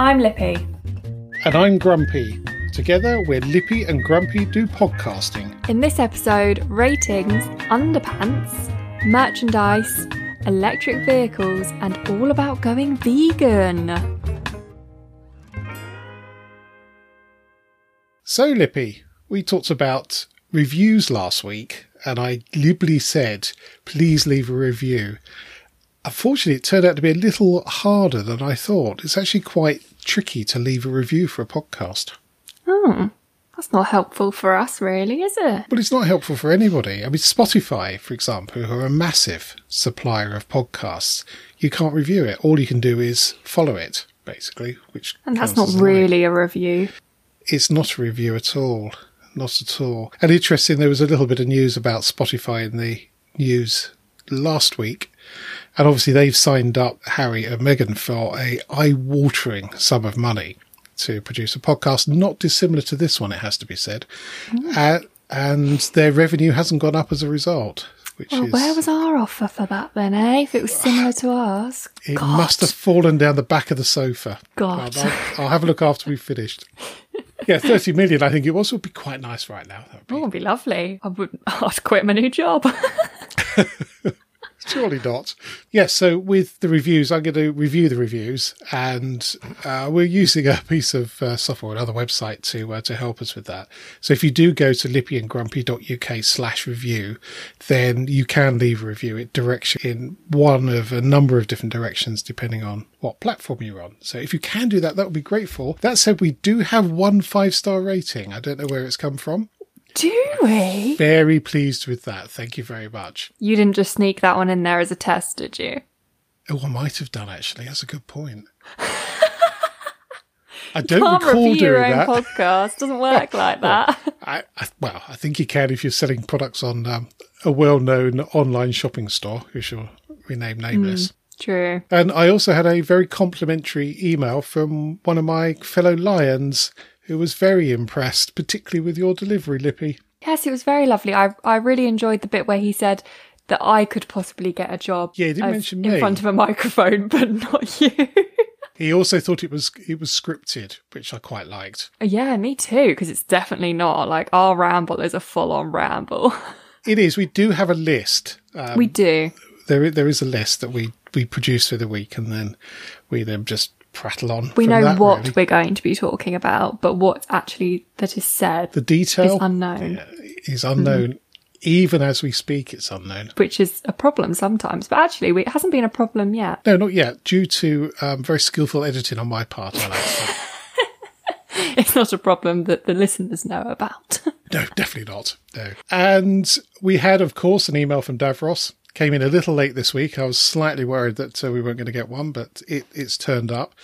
I'm Lippy. And I'm Grumpy. Together, we're Lippy and Grumpy do podcasting. In this episode, ratings, underpants, merchandise, electric vehicles, and all about going vegan. So, Lippy, we talked about reviews last week, and I liberally said, please leave a review. Unfortunately, it turned out to be a little harder than I thought. It's actually quite tricky to leave a review for a podcast. Oh, that's not helpful for us, really, is it? But it's not helpful for anybody. I mean, Spotify, for example, who are a massive supplier of podcasts, you can't review it. All you can do is follow it, basically. Which And that's not as a like. really a review. It's not a review at all. Not at all. And interesting, there was a little bit of news about Spotify in the news last week. And obviously, they've signed up Harry and Meghan for a eye-watering sum of money to produce a podcast, not dissimilar to this one, it has to be said. Uh, and their revenue hasn't gone up as a result, which Well, is where was our offer for that then, eh? If it was similar to ours. it God. must have fallen down the back of the sofa. God. I'll, I'll have a look after we've finished. Yeah, thirty million. I think it was would be quite nice right now. That would be Oh, it'd be lovely. I would. I'd quit my new job. Surely not. Yes, so with the reviews, I'm going to review the reviews, and uh, we're using a piece of uh, software, another website, to uh, to help us with that. So if you do go to lippyandgrumpy.uk slash review, then you can leave a review. It directs you in one of a number of different directions, depending on what platform you're on. So if you can do that, that would be grateful. That said, we do have one five star rating. I don't know where it's come from. Do we? Very pleased with that. Thank you very much. You didn't just sneak that one in there as a test, did you? Oh, I might have done actually. That's a good point. I don't Can't recall review your doing own that. podcast. Doesn't work like that. I, I, well, I think you can if you're selling products on um, a well-known online shopping store, who shall rename nameless. True. And I also had a very complimentary email from one of my fellow lions, who was very impressed, particularly with your delivery, Lippy. Yes, it was very lovely. I I really enjoyed the bit where he said that I could possibly get a job. Yeah, he didn't as- mention in front of a microphone, but not you. He also thought it was it was scripted, which I quite liked. yeah, me too. Because it's definitely not like our ramble is a full-on ramble. It is. We do have a list. Um, we do. there there is a list that we we produce for the week, and then we then just prattle on. We know that, what really. we're going to be talking about, but what actually that is said the detail is unknown, is unknown. Even as we speak, it's unknown. which is a problem sometimes. But actually, it hasn't been a problem yet. No, not yet. Due to um, very skillful editing on my part, I like. It's not a problem that the listeners know about. No, definitely not. No. And we had, of course, an email from Davros. Came in a little late this week. I was slightly worried that uh, we weren't going to get one, but it, it's turned up.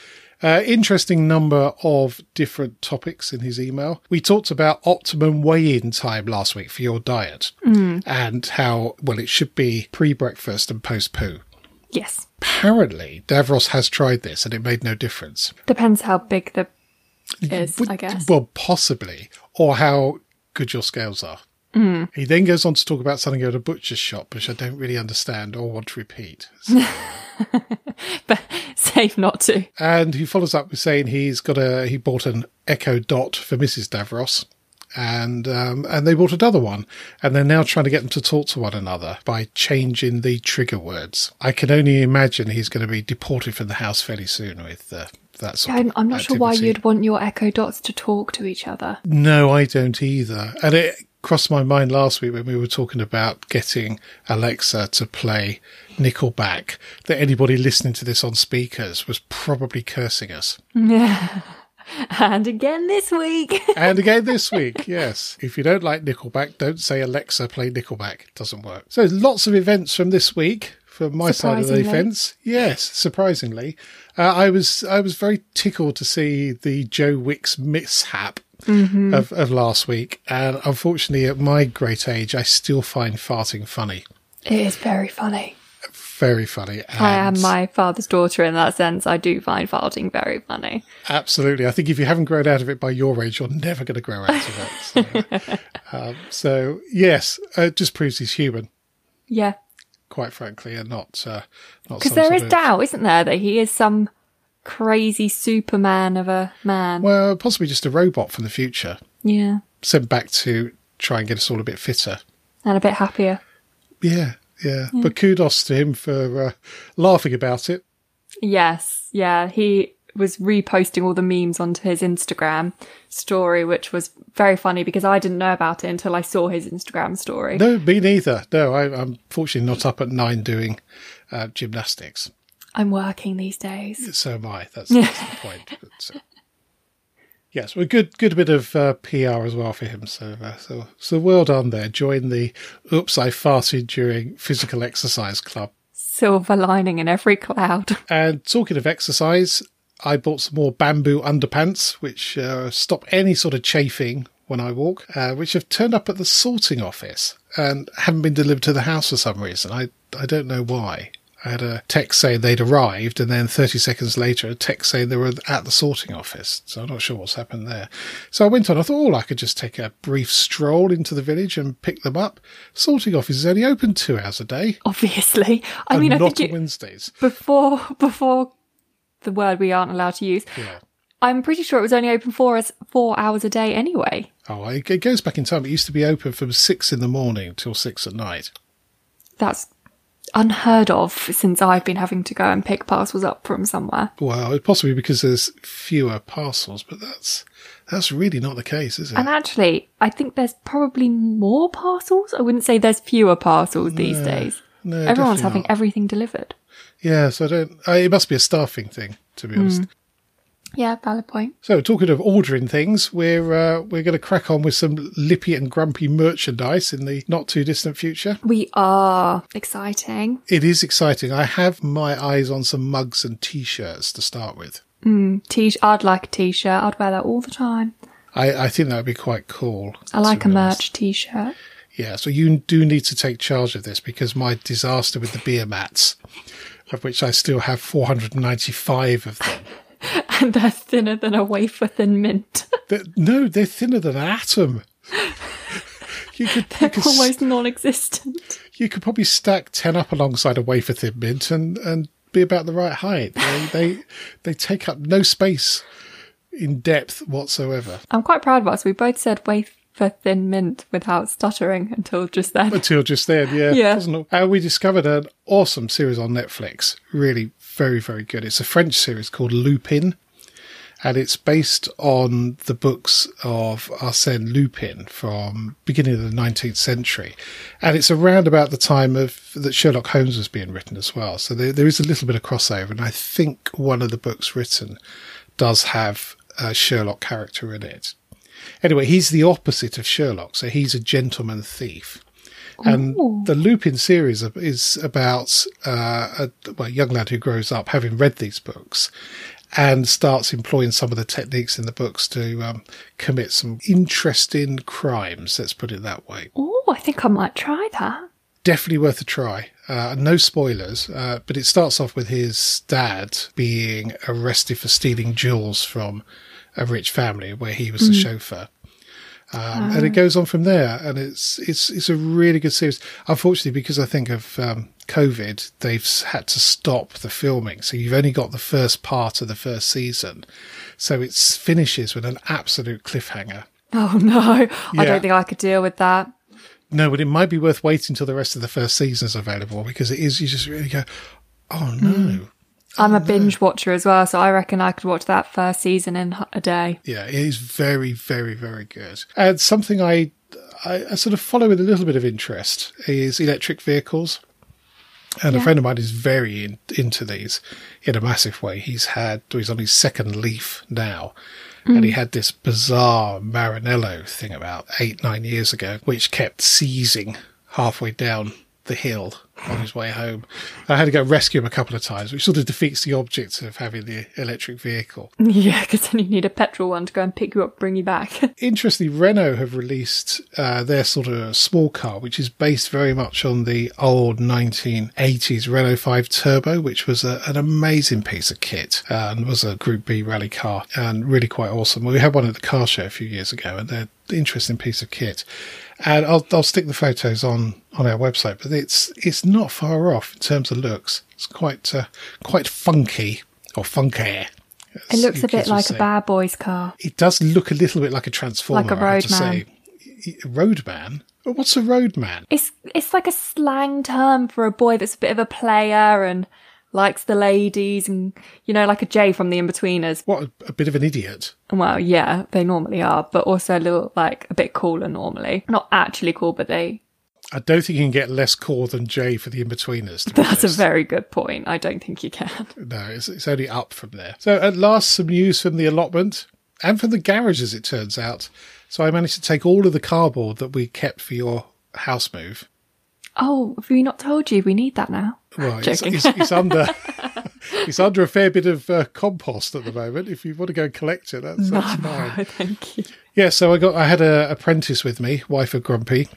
Uh, interesting number of different topics in his email. We talked about optimum weigh-in time last week for your diet and how, well, it should be pre-breakfast and post-poo. yes, Apparently, Davros has tried this and it made no difference. depends how big the is, Would- I guess. Well, possibly, or how good your scales are. Mm. He then goes on to talk about something at a butcher's shop, which I don't really understand or want to repeat. So- but safe not to. and he follows up with saying he's got a he bought an Echo Dot for Mrs. Davros. And um, and they bought another one, and they're now trying to get them to talk to one another by changing the trigger words. I can only imagine he's going to be deported from the house fairly soon with uh, that sort I'm, I'm not sure why you'd want your Echo Dots to talk to each other. No, I don't either. And it crossed my mind last week when we were talking about getting Alexa to play Nickelback that anybody listening to this on speakers was probably cursing us. And again this week. And again this week, yes. If you don't like Nickelback, don't say Alexa play Nickelback. It doesn't work. So lots of events from this week from my side of the fence. Yes, surprisingly. Uh, I was I was very tickled to see the Joe Wicks mishap of, of last week. And unfortunately, at my great age, I still find farting funny. it is very funny. Very funny. I am my father's daughter in that sense. I do find farting very funny. Absolutely. I think if you haven't grown out of it by your age, you're never going to grow out of it. So, um, so yes, uh, it just proves he's human, Yeah. Quite frankly, and not uh, not Because there is of- doubt, isn't there, that he is some crazy Superman of a man. Well, possibly just a robot from the future yeah. sent back to try and get us all a bit fitter. And a bit happier. Yeah, yeah. But kudos to him for uh, laughing about it. Yes. Yeah. He was reposting all the memes onto his Instagram story, which was very funny because I didn't know about it until I saw his Instagram story. No, me neither. No, I, I'm fortunately not up at nine doing uh, gymnastics. I'm working these days. So am I. That's, that's the point. But, uh, yes, well, good, good bit of uh, PR as well for him. So, uh, so, so well done there. Join the "Oops, I farted during physical exercise" club. Silver lining in every cloud. And talking of exercise, I bought some more bamboo underpants, which uh, stop any sort of chafing when I walk, uh, which have turned up at the sorting office and haven't been delivered to the house for some reason. I I don't know why. I had a text saying they'd arrived, and then 30 seconds later, a text saying they were at the sorting office. So I'm not sure what's happened there. So I went on. I thought, oh, I could just take a brief stroll into the village and pick them up. Sorting office is only open two hours a day. Obviously. I mean, I not think on Wednesdays. before, before the word we aren't allowed to use, Yeah. I'm pretty sure it was only open for us four hours a day anyway. Oh, it goes back in time. It used to be open from six in the morning till six at night. That's unheard of since I've been having to go and pick parcels up from somewhere. Well, possibly because there's fewer parcels, but that's that's really not the case, is it? And actually, I think there's probably more parcels. I wouldn't say there's fewer parcels these days. no, Everyone's having not. everything delivered. Yeah, so I don't. I, it must be a staffing thing, to be honest. Yeah, valid point. So, talking of ordering things, we're uh, we're going to crack on with some Lippy and Grumpy merchandise in the not too distant future. We are exciting. It is exciting. I have my eyes on some mugs and T-shirts to start with. T- I'd like a t-shirt. I'd wear that all the time. I, I think that would be quite cool. I like a honest. merch t-shirt. Yeah, so you do need to take charge of this because my disaster with the beer mats, of which I still have 495 of them. And they're thinner than a wafer thin mint. They're- no, they're thinner than an atom. You could, you could, Almost non-existent. you could probably stack 10 up alongside a wafer thin mint and, and be about the right height. They, they, they take up no space in depth whatsoever. I'm quite proud of us. We both said wafer thin mint without stuttering until just then. Until just then, yeah. Yeah. And uh, we discovered an awesome series on Netflix. Really very, very good. It's a French series called Lupin. And it's based on the books of Arsène Lupin from beginning of the 19th century. And it's around about the time of that Sherlock Holmes was being written as well. So there, there is a little bit of crossover. And I think one of the books written does have a Sherlock character in it. Anyway, he's the opposite of Sherlock. So he's a gentleman thief. And the Lupin series is about uh, a well, young lad who grows up having read these books and starts employing some of the techniques in the books to um, commit some interesting crimes. Let's put it that way. Oh, I think I might try that. Definitely worth a try. Uh, no spoilers, uh, but it starts off with his dad being arrested for stealing jewels from a rich family where he was the chauffeur. Um, and it goes on from there, and it's it's it's a really good series. Unfortunately, because I think of um, COVID, they've had to stop the filming, so you've only got the first part of the first season. So it finishes with an absolute cliffhanger. Oh no, I don't think I could deal with that. No, but it might be worth waiting until the rest of the first season is available because it is. You just really go, oh no. I'm a oh, binge watcher as well, so I reckon I could watch that first season in a day. Yeah, it is very, very, very good. And something I, I, I sort of follow with a little bit of interest is electric vehicles. And a friend of mine is very in, into these in a massive way. He's had, he's on his second Leaf now. And he mm. had this bizarre Maranello thing about eight, nine years ago, which kept seizing halfway down the hill on his way home. I had to go rescue him a couple of times, which sort of defeats the object of having the electric vehicle. Yeah, because then you need a petrol one to go and pick you up, bring you back. Interestingly, Renault have released uh, their sort of small car, which is based very much on the old 1980s Renault 5 Turbo, which was a, an amazing piece of kit uh, and was a Group B rally car and really quite awesome. We had one at the car show a few years ago, and they're an interesting piece of kit. And I'll, I'll stick the photos on, on our website, but it's it's not far off in terms of looks. It's quite uh, quite funky or funky. It looks a bit like a bad boy's car. It does look a little bit like a transformer. Like a roadman. roadman. What's a roadman? It's it's like a slang term for a boy that's a bit of a player and likes the ladies and you know like a Jay from the Inbetweeners. What a, a bit of an idiot. Well, yeah, they normally are, but also a little like a bit cooler normally. Not actually cool, but they. I don't think you can get less core than Jay for the in-betweeners. That's a very good point. I don't think you can. No, it's, it's only up from there. So at last, some news from the allotment and from the garage, as it turns out. So I managed to take all of the cardboard that we kept for your house move. Oh, have we not told you we need that now? Well, it's, it's, it's under it's under a fair bit of uh, compost at the moment. If you want to go and collect it, that's, that's fine. Thank you. Yeah, so I got I had an apprentice with me, wife of Grumpy,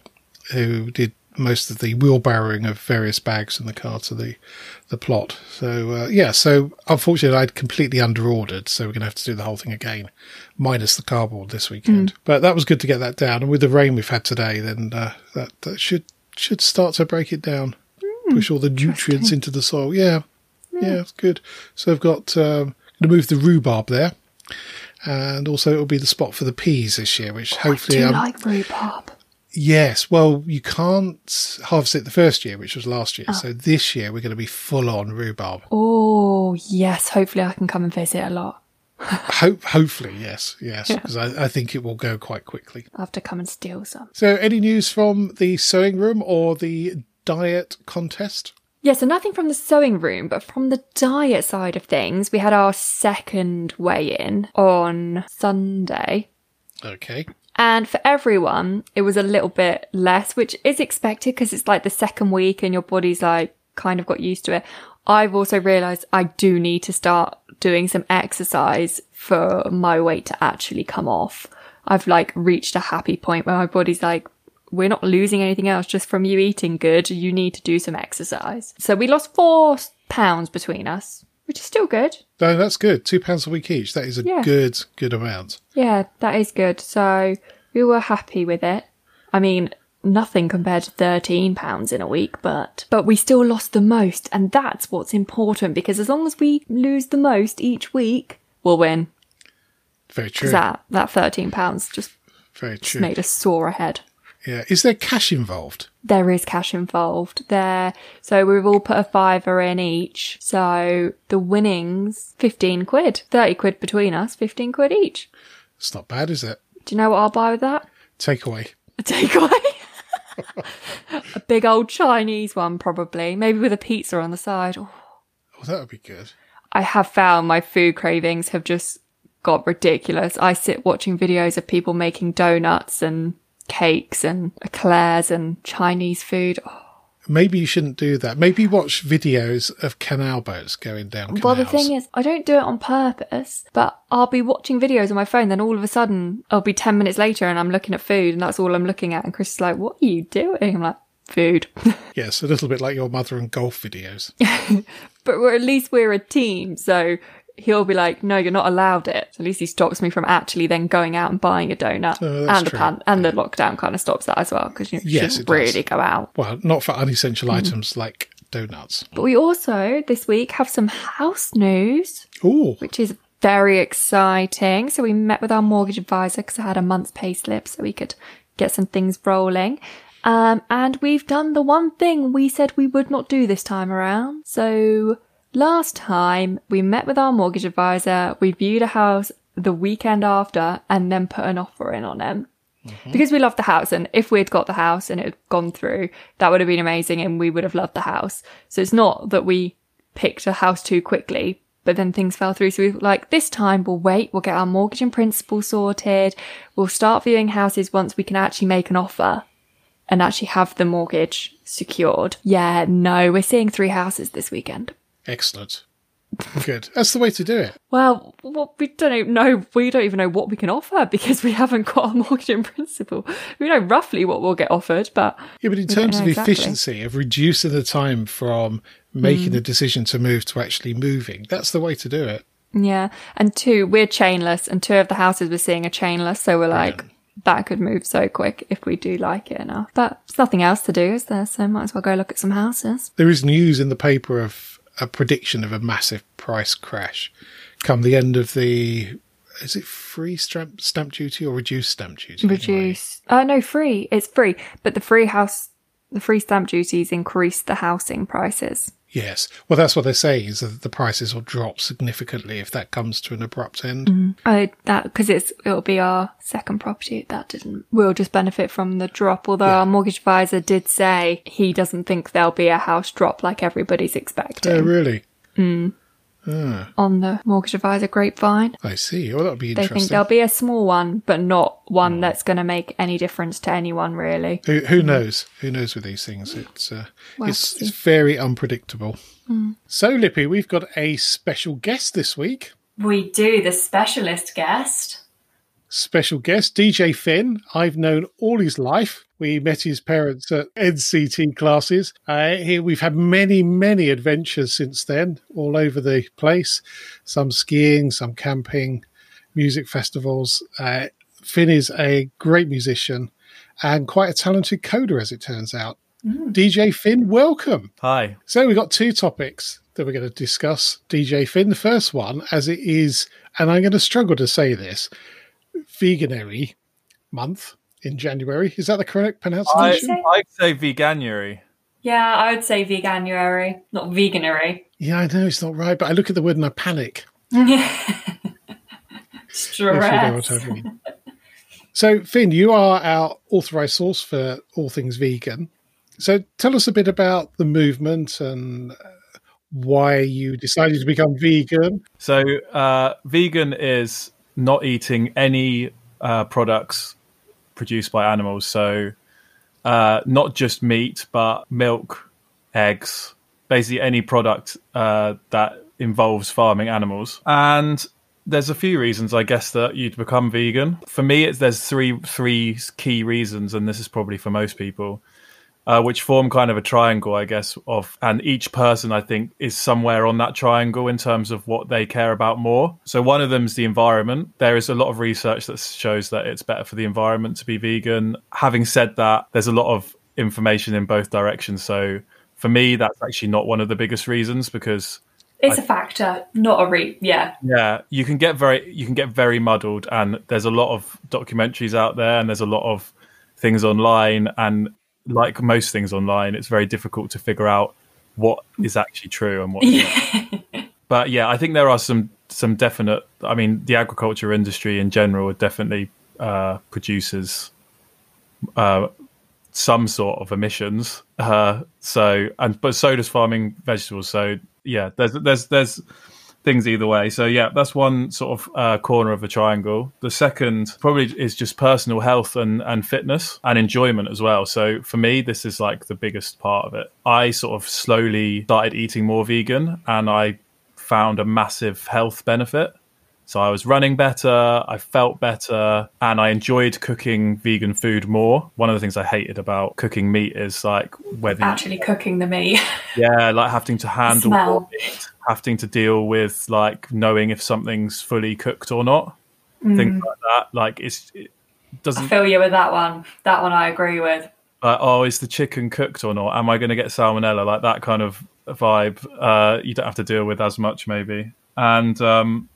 who did most of the wheelbarrowing of various bags in the car to the the plot. So uh, yeah, so unfortunately I'd completely underordered, so we're gonna have to do the whole thing again, minus the cardboard this weekend. But that was good to get that down, and with the rain we've had today, then uh, that that should should start to break it down, push all the nutrients into the soil. Yeah, yeah, it's good. So I've got um, going to move the rhubarb there. And also, it'll be the spot for the peas this year, which hopefully, I Do um, like rhubarb? Yes. Well, you can't harvest it the first year, which was last year. Ah. So this year, we're going to be full on rhubarb. Oh yes. Hopefully, I can come and visit a lot. Hope, hopefully, yes, yes, because I, I think it will go quite quickly. I have to come and steal some. So, any news from the sewing room or the diet contest? Yeah, so nothing from the sewing room, but from the diet side of things, we had our second weigh in on Sunday. Okay. And for everyone, it was a little bit less, which is expected because it's like the second week and your body's like kind of got used to it. I've also realized I do need to start doing some exercise for my weight to actually come off. I've like reached a happy point where my body's like, we're not losing anything else just from you eating good. You need to do some exercise. So we lost four pounds between us, which is still good. No, that's good. Two pounds a week each. That is a Yeah. good, good amount. Yeah, that is good. So we were happy with it. I mean, nothing compared to 13 pounds in a week, but but we still lost the most and that's what's important because as long as we lose the most each week, we'll win. Very true. That that 13 pounds just Very true. made us soar ahead. Yeah. Is there cash involved? There is cash involved there. So we've all put a fiver in each. So the winnings 15 quid. 30 quid between us, 15 quid each. It's not bad, is it? Do you know what I'll buy with that? Takeaway. A takeaway. a big old Chinese one, probably. Maybe with a pizza on the side. Oh, Oh, that would be good. I have found my food cravings have just got ridiculous. I sit watching videos of people making donuts and cakes and eclairs and Chinese food. Oh, Maybe you shouldn't do that. Maybe watch videos of canal boats going down canals. Well, the thing is, I don't do it on purpose, but I'll be watching videos on my phone, then all of a sudden, I'll be 10 minutes later and I'm looking at food and that's all I'm looking at. And Chris is like, What are you doing? I'm like, Food. yes, a little bit like your mother and golf videos. but we're, at least we're a team. So he'll be like, no, you're not allowed it. So at least he stops me from actually then going out and buying a donut. Oh, and the true. pan- and the lockdown kind of stops that as well because you Yes, shouldn't really go out. well, not for unessential Hmm. items like donuts. But we also this week have some house news, Ooh, which is very exciting. So we met with our mortgage advisor because I had a month's pay slip so we could get some things rolling. Um, and we've done the one thing we said we would not do this time around. So last time we met with our mortgage advisor, we viewed a house the weekend after and then put an offer in on it. Mm-hmm. Because we loved the house, and if we'd got the house and it had gone through, that would have been amazing and we would have loved the house. So it's not that we picked a house too quickly, but then things fell through. So we were like, this time we'll wait, we'll get our mortgage and principal sorted, we'll start viewing houses once we can actually make an offer and actually have the mortgage secured. Yeah, no, we're seeing three houses this weekend. Excellent. Good. That's the way to do it. Well, well, we don't even know. We don't even know what we can offer because we haven't got a mortgage in principle. We know roughly what we'll get offered, but Yeah, but in terms of exactly. efficiency, of reducing the time from Mm. making a decision to move to actually moving, that's the way to do it. yeah. And two, we're chainless, and two of the houses we're seeing are chainless, so we're like, that could move so quick if we do like it enough. But there's nothing else to do, is there? So might as well go look at some houses. There is news in the paper of a prediction of a massive price crash come the end of the. Is it free stamp stamp duty or reduced stamp duty? anyway? Reduce. Uh, no, free. It's free, but the free house, the free stamp duties increase the housing prices. Yes. Well, that's what they say is that the prices will drop significantly if that comes to an abrupt end. Mm. I that because it's it'll be our second property that didn't. We'll just benefit from the drop. Although our mortgage advisor did say he doesn't think there'll be a house drop like everybody's expecting Oh, really? Mm. Hmm. on the mortgage advisor grapevine. I see. Well, that would be interesting. They think there'll be a small one, but not one hmm. that's going to make any difference to anyone really. Who, who knows? Who knows with these things? It's uh, Well, it's, it's very unpredictable. Hmm. So, Lippy, we've got a special guest this week. We do the specialist guest. Special guest, DJ Finn. I've known all his life. We met his parents at NCT classes. Uh, here we've had many, many adventures since then, all over the place. Some skiing, some camping, music festivals. Uh, Finn is a great musician and quite a talented coder, as it turns out. DJ Finn, welcome. Hi. So we've got two topics that we're going to discuss. DJ Finn, the first one, as it is, and I'm going to struggle to say this, veganary month in January. Is that the correct I, pronunciation? I'd say veganuary. Yeah, I would say veganuary, not veganary. yeah, I know it's not right, but I look at the word and I panic. if you know what Stress. I mean. So, Finn, you are our authorized source for all things vegan. So, tell us a bit about the movement and uh, why you decided to become vegan. So, uh, vegan is not eating any uh, products produced by animals. So, uh, not just meat, but milk, eggs, basically any product uh, that involves farming animals. And there's a few reasons, I guess, that you'd become vegan. For me, it's there's three three key reasons, and this is probably for most people. Uh, which form kind of a triangle, I guess, of, and each person I think is somewhere on that triangle in terms of what they care about more. So one of them is the environment. There is a lot of research that shows that it's better for the environment to be vegan. Having said that, there's a lot of information in both directions. So for me, that's actually not one of the biggest reasons because It's a factor, not a re. Yeah. yeah, you can get very you can get very muddled, and there's a lot of documentaries out there, and there's a lot of things online, and like most things online, it's very difficult to figure out what is actually true and what. but yeah, I think there are some some definite. I mean, the agriculture industry in general definitely uh, produces uh, some sort of emissions. Uh, so and but so does farming vegetables. So yeah, there's there's there's things either way. So yeah, that's one sort of uh, corner of a triangle. The second probably is just personal health and and fitness and enjoyment as well. So for me, this is like the biggest part of it. I sort of slowly started eating more vegan, and I found a massive health benefit. So I was running better, I felt better, and I enjoyed cooking vegan food more. One of the things I hated about cooking meat is like whether you, Actually, cooking the meat. yeah, like having to handle Smell. Having to deal with like knowing if something's fully cooked or not, things like that. Like it's it doesn't feel you with that one. That one I agree with. like oh is the chicken cooked or not? Am I going to get salmonella? Like that kind of vibe. Uh, you don't have to deal with as much maybe, and um,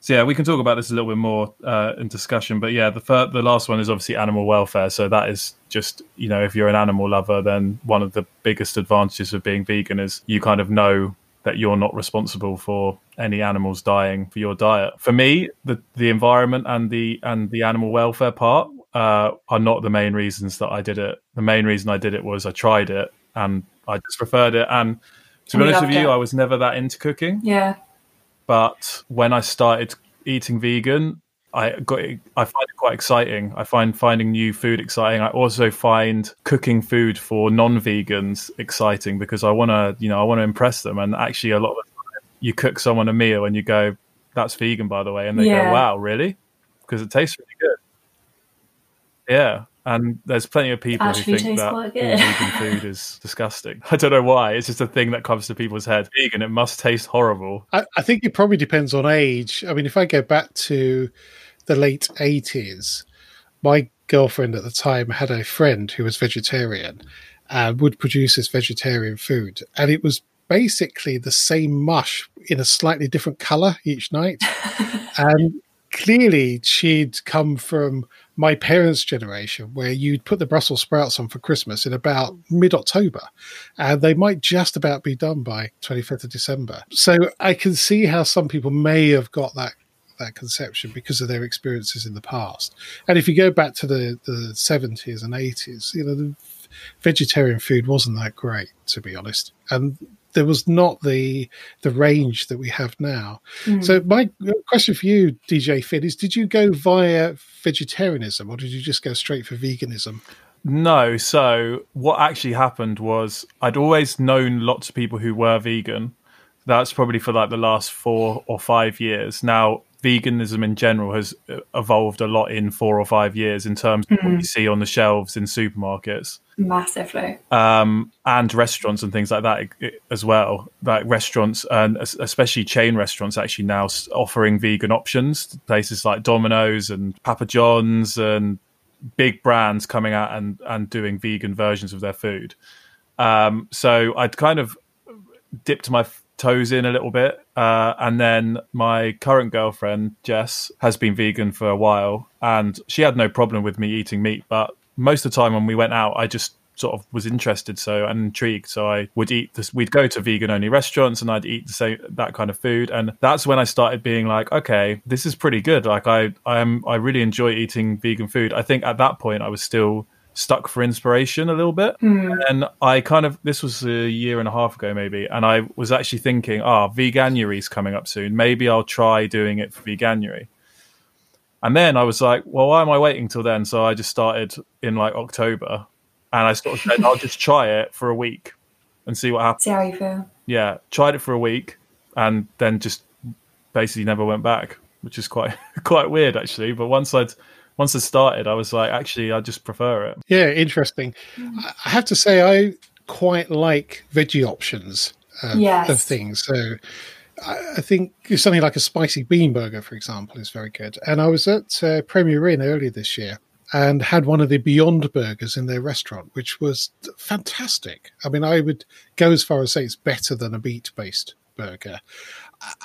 so yeah, we can talk about this a little bit more uh, in discussion. But yeah, the fir- the last one is obviously animal welfare. So that is just you know if you're an animal lover, then one of the biggest advantages of being vegan is you kind of know that you're not responsible for any animals dying for your diet. For me, the the environment and the and the animal welfare part uh, are not the main reasons that I did it. The main reason I did it was I tried it and I just preferred it. And to be honest with you, it. I was never that into cooking Yeah. but when I started eating vegan, I got I find it quite exciting. I find finding new food exciting. I also find cooking food for non-vegans exciting because I want to, you know, I want to impress them. And actually, a lot of the time, you cook someone a meal and you go, "That's vegan, by the way," and they Yeah. go, "Wow, really?" Because it tastes really good. Yeah. And there's plenty of people Actually who think that all vegan food is disgusting. I don't know why. It's just a thing that comes to people's head. Vegan, it must taste horrible. I, I think it probably depends on age. I mean, if I go back to the late 80s, my girlfriend at the time had a friend who was vegetarian and would produce this vegetarian food. And it was basically the same mush in a slightly different color each night. and clearly she'd come from my parents' generation, where you'd put the Brussels sprouts on for Christmas in about mid October, and they might just about be done by 25th of December. So I can see how some people may have got that that conception because of their experiences in the past. And if you go back to the, the 70s and 80s, you know, the vegetarian food wasn't that great, to be honest. And there was not the the range that we have now. Mm. So my question for you, DJ Finn, is: Did you go via vegetarianism, or did you just go straight for veganism? No. So what actually happened was I'd always known lots of people who were vegan. That's probably for like the last four or five years. Now veganism in general has uh, evolved a lot in four or five years in terms of mm. what you see on the shelves in supermarkets. Massively. Um, and restaurants and things like that as well. Like restaurants and especially chain restaurants actually now offering vegan options. Places like domino's and papa john's and big brands coming out and and doing vegan versions of their food. Um, so i'd kind of dipped my toes in a little bit. Uh, and then my current girlfriend, Jess, has been vegan for a while and she had no problem with me eating meat. But most of the time when we went out, I just sort of was interested so and intrigued so i would eat this we'd go to vegan only restaurants and i'd eat the same that kind of food and that's when i started being like okay this is pretty good like i i am i really enjoy eating vegan food i think at that point i was still stuck for inspiration a little bit. Mm. And I kind of, this was a year and a half ago maybe, and I was actually thinking, ah, oh, Veganuary is coming up soon. Maybe I'll try doing it for Veganuary. And then I was like, well, why am I waiting till then? So I just started in like October and I sort of said, I'll just try it for a week and see what happens. See how you feel. Yeah, tried it for a week and then just basically never went back, which is quite quite weird actually. But once I'd once it started, I was like, actually, I just prefer it. Yeah, interesting. I have to say, I quite like veggie options uh, yes. of things. So I think something like a spicy bean burger, for example, is very good. And I was at uh, Premier Inn earlier this year and had one of the Beyond burgers in their restaurant, which was fantastic. I mean, I would go as far as say it's better than a meat based burger.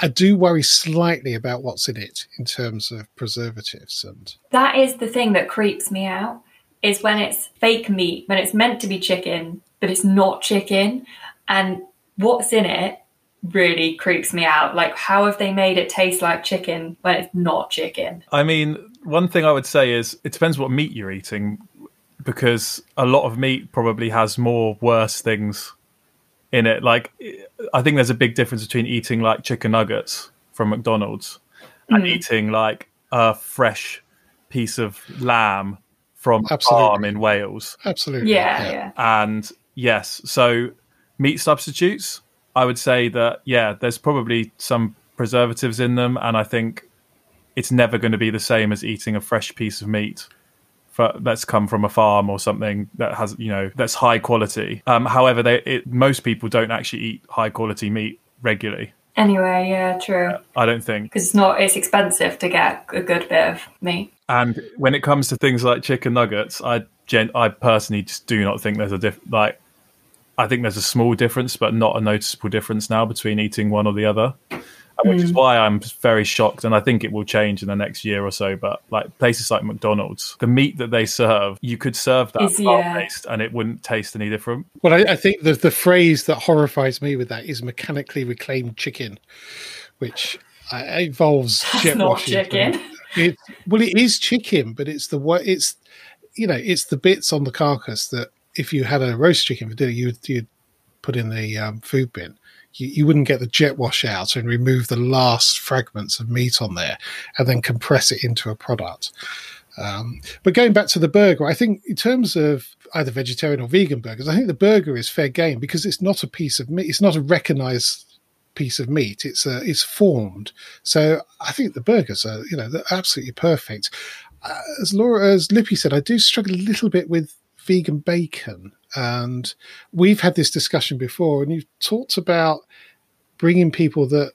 I do worry slightly about what's in it in terms of preservatives and that is the thing that creeps me out is when it's fake meat when it's meant to be chicken but it's not chicken. And what's in it really creeps me out. Like how have they made it taste like chicken when it's not chicken? I mean one thing I would say is it depends what meat you're eating because a lot of meat probably has more worse things in it. Like, I think there's a big difference between eating like chicken nuggets from McDonald's mm. and eating like a fresh piece of lamb from Absolutely. a farm in Wales. Absolutely. Yeah, yeah, yeah. And yes, so meat substitutes, I would say that, yeah, there's probably some preservatives in them. And I think it's never going to be the same as eating a fresh piece of meat for, that's come from a farm or something that has you know that's high quality. Um, however, they, it, most people don't actually eat high quality meat regularly. Anyway, yeah, true. I don't think because it's not it's expensive to get a good bit of meat. And when it comes to things like chicken nuggets, I gen- I personally just do not think there's a diff like. I think there's a small difference, but not a noticeable difference now between eating one or the other which is mm. why I'm very shocked, and I think it will change in the next year or so. But like places like McDonald's, the meat that they serve, you could serve that plant based, and it wouldn't taste any different. Well, I, I think the the phrase that horrifies me with that is mechanically reclaimed chicken, which uh, involves jet not washing. chicken. It, well, it is chicken, but it's the what it's you know it's the bits on the carcass that if you had a roast chicken for dinner, you'd you'd put in the um, food bin you, you wouldn't get the jet wash out and remove the last fragments of meat on there and then compress it into a product. Um, but going back to the burger, I think in terms of either vegetarian or vegan burgers, I think the burger is fair game because it's not a piece of meat. It's not a recognized piece of meat. It's a, it's formed. So I think the burgers are, you know, they're absolutely perfect. Uh, as Laura, as Lippy said, I do struggle a little bit with vegan bacon. And we've had this discussion before, and you've talked about bringing people that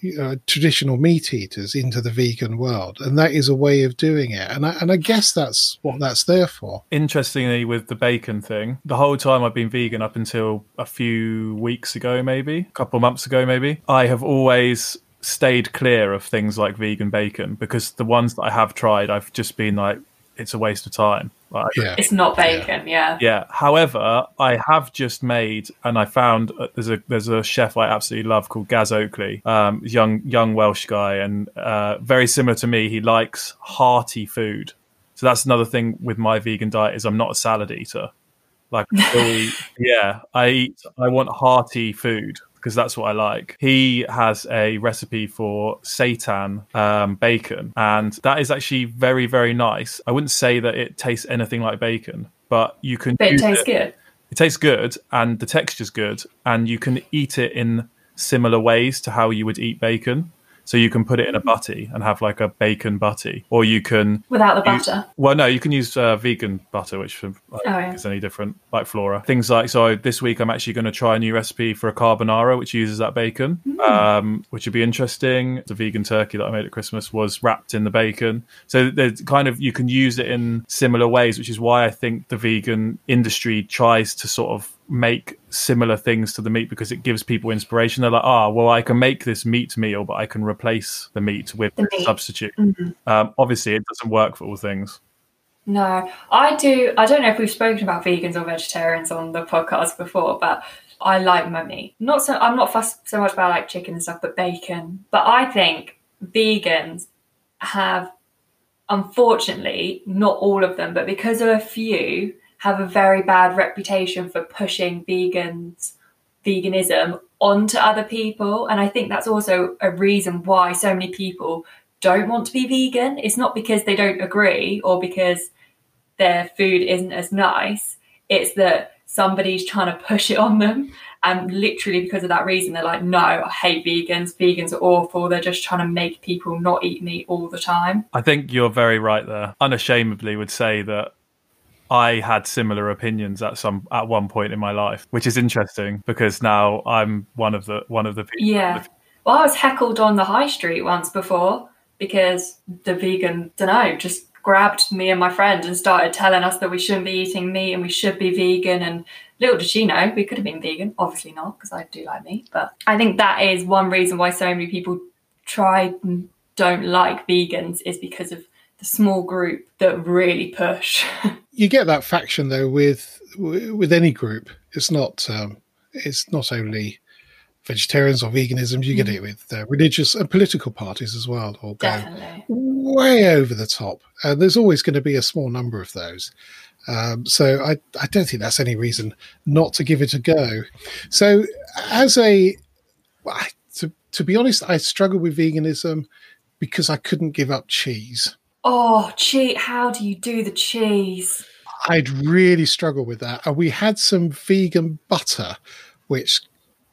you know, traditional meat eaters into the vegan world, and that is a way of doing it. And I, and I guess that's what that's there for. Interestingly, with the bacon thing, the whole time I've been vegan up until a few weeks ago, maybe a couple of months ago, maybe I have always stayed clear of things like vegan bacon because the ones that I have tried, I've just been like, it's a waste of time. Like, Yeah. It's not bacon, yeah. Yeah. However, I have just made, and I found uh, there's a there's a chef I absolutely love called Gaz Oakley, um, young young Welsh guy, and uh, very similar to me. He likes hearty food, so that's another thing with my vegan diet is I'm not a salad eater. Like, I still eat- yeah, I eat. I want hearty food because that's what I like. He has a recipe for seitan um, bacon, and that is actually very, very nice. I wouldn't say that it tastes anything like bacon, but you can. But it tastes good. It tastes good, and the texture's good, and you can eat it in similar ways to how you would eat bacon. So you can put it in a butty and have like a bacon butty, or you can Without the butter. well, no, you can use uh, vegan butter, which I don't Oh, yeah. is any different, like Flora. Things like so. This week, I'm actually going to try a new recipe for a carbonara, which uses that bacon, Hmm. um, which would be interesting. The vegan turkey that I made at Christmas was wrapped in the bacon, so there's kind of you can use it in similar ways, which is why I think the vegan industry tries to sort of make similar things to the meat because it gives people inspiration. They're like, ah, well, I can make this meat meal, but I can replace the meat with The meat. substitute. Mm-hmm. Um, obviously, it doesn't work for all things. No, I do. I don't know if we've spoken about vegans or vegetarians on the podcast before, but I like my meat. Not so. I'm not fussed so much about like chicken and stuff, but bacon. But I think vegans have, unfortunately, not all of them, but because of a few, have a very bad reputation for pushing vegans, veganism onto other people, and I think that's also a reason why so many people don't want to be vegan. It's not because they don't agree or because their food isn't as nice. It's that somebody's trying to push it on them. And literally because of that reason, they're like, no, I hate vegans. Vegans are awful. They're just trying to make people not eat meat all the time. I think you're very right there. Unashamedly, would say that I had similar opinions at some at one point in my life, which is interesting because now I'm one of the one of the people. Yeah. Well, I was heckled on the high street once before because the vegan, don't know, just grabbed me and my friend and started telling us that we shouldn't be eating meat and we should be vegan. And little did she know, we could have been vegan. Obviously not, because I do like meat. But I think that is one reason why so many people try and don't like vegans is because of the small group that really push. You get that faction though with with any group. It's not um, it's not only vegetarians or veganism. You get it with uh, religious and political parties as well. Or go Definitely. way over the top, and there's always going to be a small number of those. Um, so I, I don't think that's any reason not to give it a go. So as a to, to be honest, I struggle with veganism because I couldn't give up cheese. Oh, cheat. How do you do the cheese? I'd really struggle with that. And we had some vegan butter, which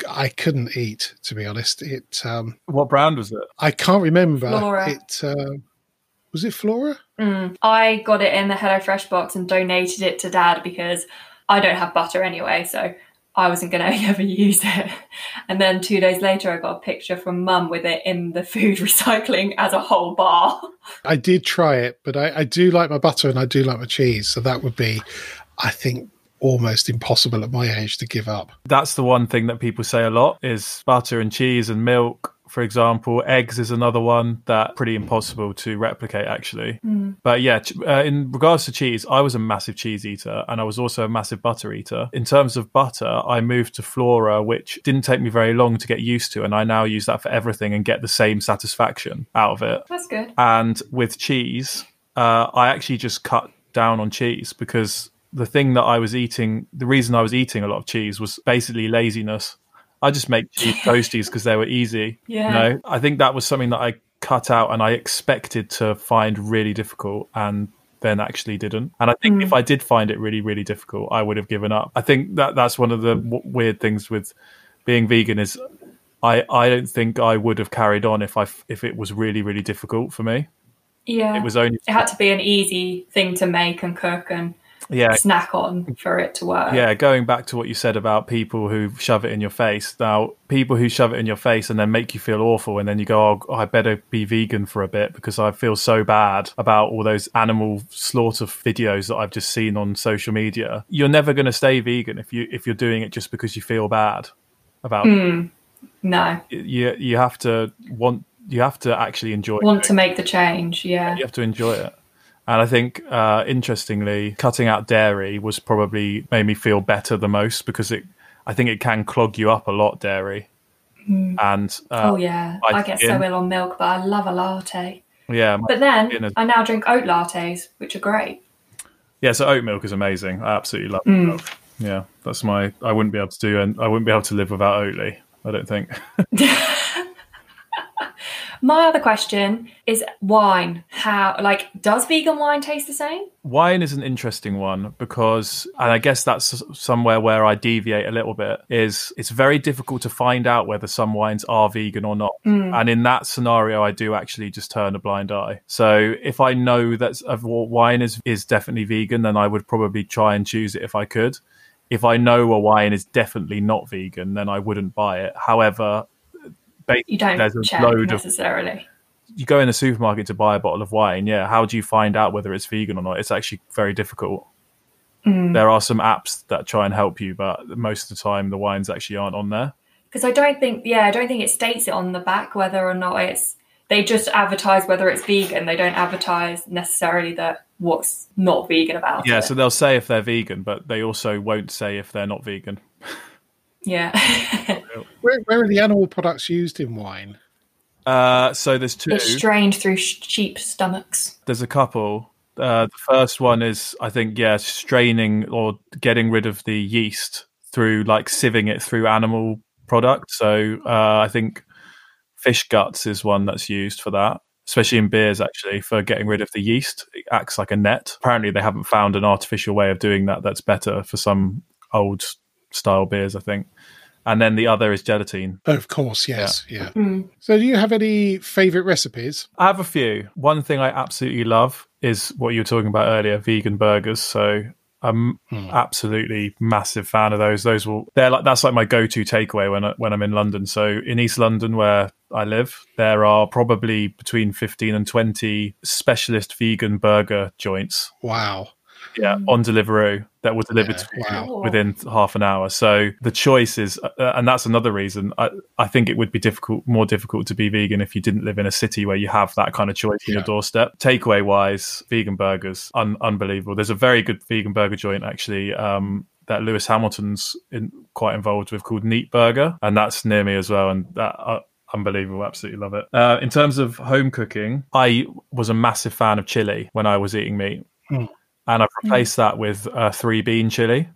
I couldn't eat, to be honest. It, um, What brand was it? I can't remember. Flora. It, uh, was it Flora? Mm. I got it in the HelloFresh box and donated it to Dad because I don't have butter anyway, so I wasn't going to ever use it. And then two days later, I got a picture from Mum with it in the food recycling as a whole bar. I did try it, but I, I do like my butter and I do like my cheese. So that would be, I think, almost impossible at my age to give up. That's the one thing that people say a lot is butter and cheese and milk. For example, eggs is another one that pretty impossible to replicate actually. But yeah, uh, in regards to cheese, I was a massive cheese eater and I was also a massive butter eater. In terms of butter, I moved to Flora, which didn't take me very long to get used to, and I now use that for everything and get the same satisfaction out of it. That's good. And with cheese, uh, I actually just cut down on cheese because the thing that I was eating, the reason I was eating a lot of cheese was basically laziness. I just make cheese toasties because they were easy. Yeah. You know, I think that was something that I cut out and I expected to find really difficult and then actually didn't. And I think if hmm. I did find it really, really difficult, I would have given up. I think that that's one of the w- weird things with being vegan is I, I don't think I would have carried on if I f- if it was really, really difficult for me. Yeah. It was only it had to be an easy thing to make and cook and Yeah. snack on for it to work. Yeah, going back to what you said about people who shove it in your face. Now, people who shove it in your face and then make you feel awful, and then you go, "Oh, I better be vegan for a bit because I feel so bad about all those animal slaughter videos that I've just seen on social media." You're never going to stay vegan if you if you're doing it just because you feel bad about. Hmm. No, You you have to want you have to actually enjoy. want it. to make the change. Yeah. You have to enjoy it. And I think, uh, interestingly, cutting out dairy was probably made me feel better the most because it, I think it can clog you up a lot, dairy. And uh, Oh yeah, I get skin. so ill on milk, but I love a latte. yeah, But then is- I now drink oat lattes, which are great. yeah. So oat milk is amazing. I absolutely love Mm. oat milk. Yeah, that's my. I wouldn't be able to do, and I wouldn't be able to live without Oatly. I don't think. My other question is wine. How like does vegan wine taste the same? Wine is an interesting one because, and I guess that's somewhere where I deviate a little bit. Is it's very difficult to find out whether some wines are vegan or not, hmm. and in that scenario, I do actually just turn a blind eye. So if I know that wine is is definitely vegan, then I would probably try and choose it if I could. If I know a wine is definitely not vegan, then I wouldn't buy it. However, You don't there's a check load of necessarily. you go in a supermarket to buy a bottle of wine, yeah, how do you find out whether it's vegan or not? It's actually very difficult. Mm. There are some apps that try and help you, but most of the time the wines actually aren't on there. Because I don't think yeah, I don't think it states it on the back whether or not it's they just advertise whether it's vegan. They don't advertise necessarily that what's not vegan about Yeah, it. so they'll say if they're vegan, but they also won't say if they're not vegan. yeah. Where, where are the animal products used in wine? Uh, so there's two. it's strained through sh- sheep stomachs. There's a couple. Uh, the first one is, I think, yeah, straining or getting rid of the yeast through like sieving it through animal product. So uh, I think fish guts is one that's used for that, especially in beers, actually, for getting rid of the yeast. It acts like a net. Apparently, they haven't found an artificial way of doing that that's better for some old style beers, I think. And then the other is gelatine. Oh, of course, yes, yeah. Hmm. So, do you have any favourite recipes? I have a few. One thing I absolutely love is what you were talking about earlier, vegan burgers. So I'm hmm. absolutely massive fan of those. Those will they're like that's like my go-to takeaway when I, when I'm in London. So in East London where I live, there are probably between 15 and 20 specialist vegan burger joints. Wow. Yeah, on Deliveroo that will delivered Yeah, to you wow. within half an hour. So the choice is, uh, and that's another reason. I, I think it would be difficult, more difficult to be vegan if you didn't live in a city where you have that kind of choice on your doorstep. Takeaway wise, vegan burgers, un- unbelievable. There's a very good vegan burger joint actually. Um, that Lewis Hamilton's in, quite involved with called Neat Burger, and that's near me as well. And that uh, unbelievable, absolutely love it. Uh, in terms of home cooking, I was a massive fan of chili when I was eating meat, and I've replaced that with uh, three bean chili,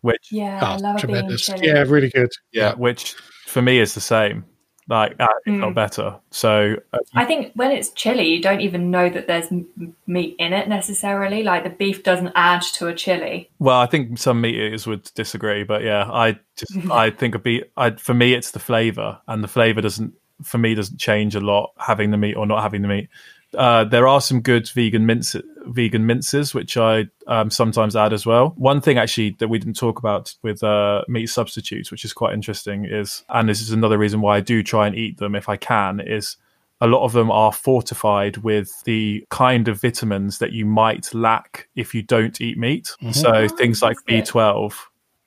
which Yeah, I Oh, love a bean chili. Yeah, really good. yeah, which for me is the same, like uh, if not better. So uh, I think when it's chili, you don't even know that there's m- meat in it necessarily. Like the beef doesn't add to a chili. Well, I think some meat eaters would disagree, but yeah, I just I think a beat. I, for me, it's the flavor, and the flavor doesn't for me doesn't change a lot having the meat or not having the meat. Uh, there are some good vegan mince, vegan minces, which I um, sometimes add as well. One thing actually that we didn't talk about with uh, meat substitutes, which is quite interesting, is and this is another reason why I do try and eat them if I can, is a lot of them are fortified with the kind of vitamins that you might lack if you don't eat meat. So things like. B12,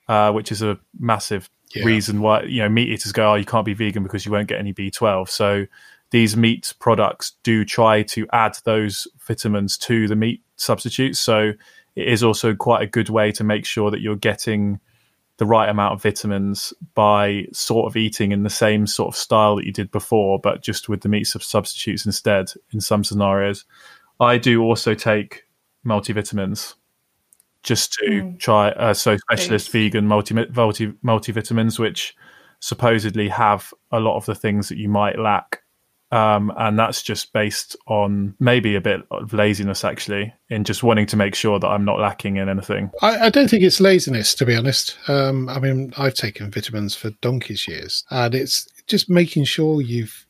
uh, which is a massive Yeah. reason why you know meat eaters go, oh, you can't be vegan because you won't get any B12. So these meat products do try to add those vitamins to the meat substitutes. So it is also quite a good way to make sure that you're getting the right amount of vitamins by sort of eating in the same sort of style that you did before, but just with the meat sub- substitutes instead in some scenarios. I do also take multivitamins just to try, uh, so specialist Thanks. vegan multi, multi multivitamins, which supposedly have a lot of the things that you might lack. Um, and that's just based on maybe a bit of laziness, actually, in just wanting to make sure that I'm not lacking in anything. I, I don't think it's laziness, to be honest. Um, I mean, I've taken vitamins for donkey's years, and it's just making sure you've,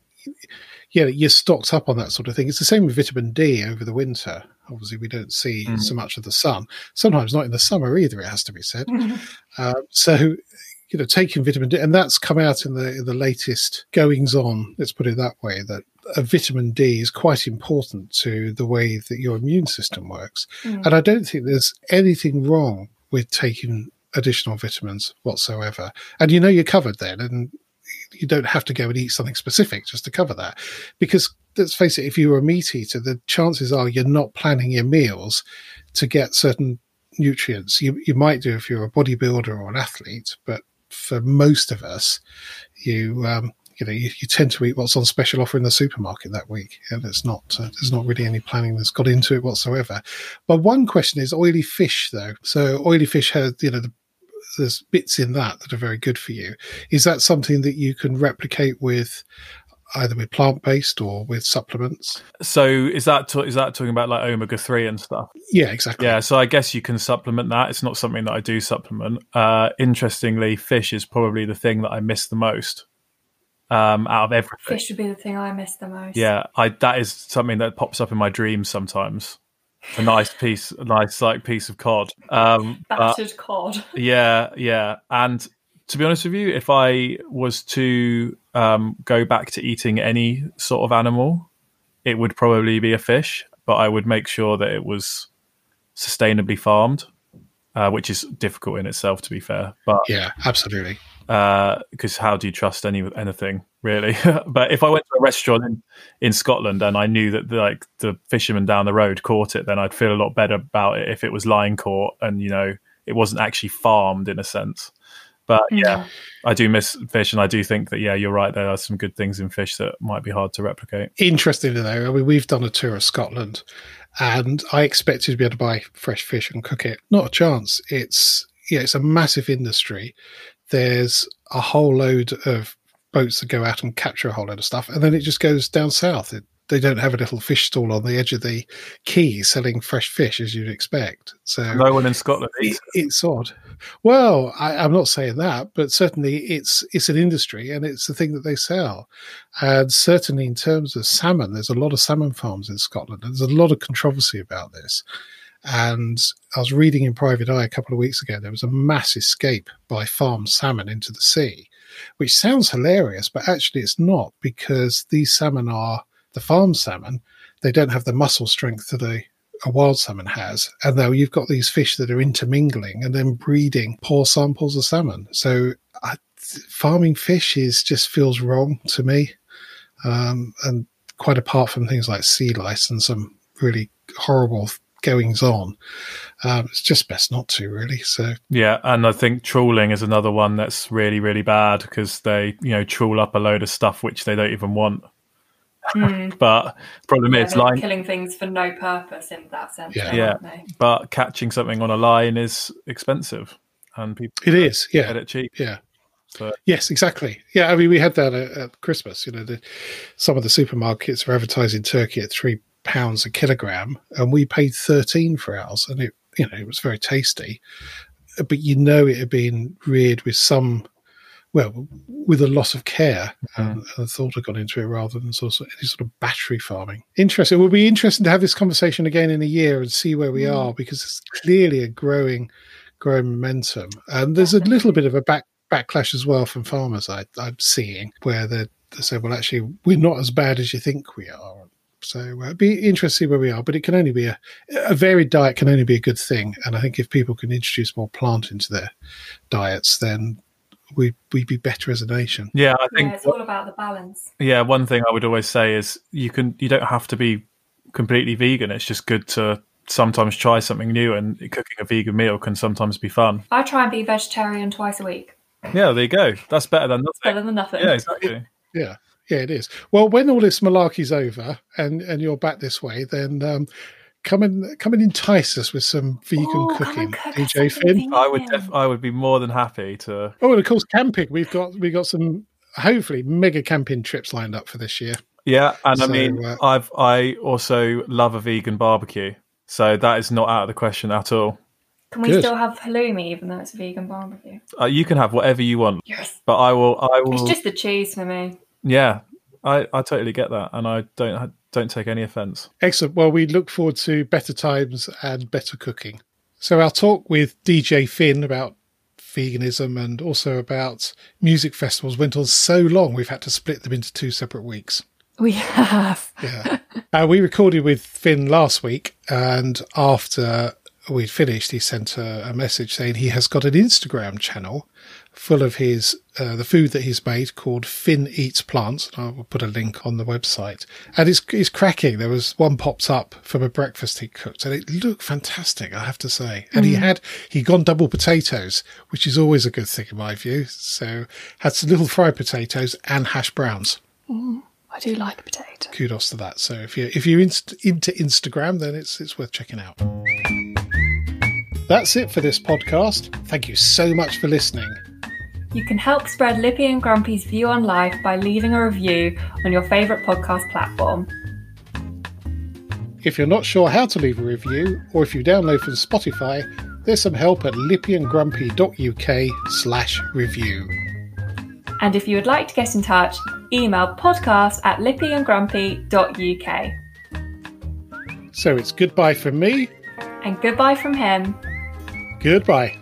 yeah, you're stocked up on that sort of thing. It's the same with vitamin D over the winter. Obviously, we don't see so much of the sun. Sometimes not in the summer either. It has to be said. uh, so, you know, taking vitamin D, and that's come out in the in the latest goings on. Let's put it that way. That a vitamin D is quite important to the way that your immune system works, mm. and I don't think there's anything wrong with taking additional vitamins whatsoever. And you know, you're covered then, and you don't have to go and eat something specific just to cover that. Because let's face it, if you're a meat eater, the chances are you're not planning your meals to get certain nutrients. You you might do if you're a bodybuilder or an athlete, but for most of us, you um, you know you, you tend to eat what's on special offer in the supermarket that week, and it's not uh, there's not really any planning that's got into it whatsoever. But one question is oily fish, though. So oily fish has you know the there's bits in that that are very good for you. Is that something that you can replicate with either with plant based or with supplements? So is that is that talking about like omega three and stuff? Yeah, exactly. Yeah, so I guess you can supplement that. It's not something that I do supplement. Uh, interestingly, fish is probably the thing that I miss the most um, out of everything. Fish would be the thing I miss the most. Yeah, I that is something that pops up in my dreams sometimes. A nice piece, a nice like piece of cod. Um, but- Battered cod. yeah, yeah. And to be honest with you, if I was to um, go back to eating any sort of animal, it would probably be a fish, but I would make sure that it was sustainably farmed, uh, which is difficult in itself, to be fair. But Yeah, absolutely. because how do you trust any anything really? but if I went to a restaurant in, in Scotland and I knew that the, like the fisherman down the road caught it, then I'd feel a lot better about it if it was line caught and you know it wasn't actually farmed in a sense. But yeah, mm. I do miss fish, and I do think that yeah, you're right. There are some good things in fish that might be hard to replicate. Interestingly, though, I mean, we've done a tour of Scotland, and I expected to be able to buy fresh fish and cook it. Not a chance. It's yeah, it's a massive industry. There's a whole load of boats that go out and capture a whole load of stuff, and then it just goes down south. It, they don't have a little fish stall on the edge of the quay selling fresh fish as you'd expect. So No one in Scotland it, eats. it's odd. Well, I, I'm not saying that, but certainly it's it's an industry and it's the thing that they sell. And certainly in terms of salmon, there's a lot of salmon farms in Scotland. And there's a lot of controversy about this. And I was reading in Private Eye a couple of weeks ago, there was a mass escape by farmed salmon into the sea, which sounds hilarious, but actually it's not because these salmon are the farm salmon. They don't have the muscle strength that a a wild salmon has, and now you've got these fish that are intermingling and then breeding poor samples of salmon. So I, farming fish is just feels wrong to me, um, and quite apart from things like sea lice and some really horrible goings on, um, it's just best not to really. So Yeah, and I think trawling is another one that's really, really bad because they, you know, trawl up a load of stuff which they don't even want. Mm. but problem Yeah, is, they're line, killing things for no purpose in that sense. Yeah. though, Yeah. aren't they? but catching something on a line is expensive, and people it is, yeah, get it cheap. yeah. So Yes, exactly. Yeah, I mean, we had that at, at Christmas. You know, the, some of the supermarkets were advertising turkey at three pounds a kilogram, and we paid thirteen for ours, and it, you know, it was very tasty. But you know, it had been reared with some, well, with a lot of care, um, mm-hmm. and, and thought had gone into it rather than sort of any sort of battery farming. Interesting. It will be interesting to have this conversation again in a year and see where we mm. are because it's clearly a growing, growing momentum, and there's a little bit of a back backlash as well from farmers I, I'm seeing where they they say, well, actually, we're not as bad as you think we are. So uh, it'd be interesting to see where we are, but it can only be a, a varied diet can only be a good thing. And I think if people can introduce more plant into their diets, then we we'd be better as a nation. yeah, I think Yeah, it's all about the balance. yeah, one thing I would always say is you can you don't have to be completely vegan. It's just good to sometimes try something new, and cooking a vegan meal can sometimes be fun. I try and be vegetarian twice a week. Yeah, there you go. That's better than nothing. Better than nothing. Yeah, exactly. Yeah, yeah, it is. Well, when all this malarkey's over and and you're back this way, then um, come and come and entice us with some vegan Ooh, cooking, and cook us DJ Finn. I would def- I would be more than happy to. Oh, and of course, camping. We've got we've got some hopefully mega camping trips lined up for this year. Yeah, and I mean, uh, I've I also love a vegan barbecue, so that is not out of the question at all. Can we Good. still have halloumi even though it's a vegan barbecue? Uh, you can have whatever you want, Yes. but I will. I will. It's just the cheese for me. Yeah, I, I totally get that, and I don't don't take any offence. Excellent. Well, we look forward to better times and better cooking. So, our talk with DJ Finn about veganism and also about music festivals went on so long we've had to split them into two separate weeks. We have. Yeah. uh, we recorded with Finn last week, and after we'd finished, he sent a, a message saying he has got an Instagram channel full of his uh, the food that he's made called Finn Eats Plants. I will put a link on the website, and it's it's cracking. There was one popped up from a breakfast he cooked, and it looked fantastic. I have to say, and he had he gone double potatoes, which is always a good thing in my view. So had some little fried potatoes and hash browns. I do like a potato. Kudos to that. So if you're if you're inst- into Instagram, then it's it's worth checking out. That's it for this podcast. Thank you so much for listening. You can help spread Lippy and Grumpy's view on life by leaving a review on your favourite podcast platform. If you're not sure how to leave a review, or if you download from Spotify, there's some help at lippyandgrumpy.uk slash review. And if you would like to get in touch, email podcast at lippyandgrumpy.uk. So it's goodbye from me. And goodbye from him. Goodbye.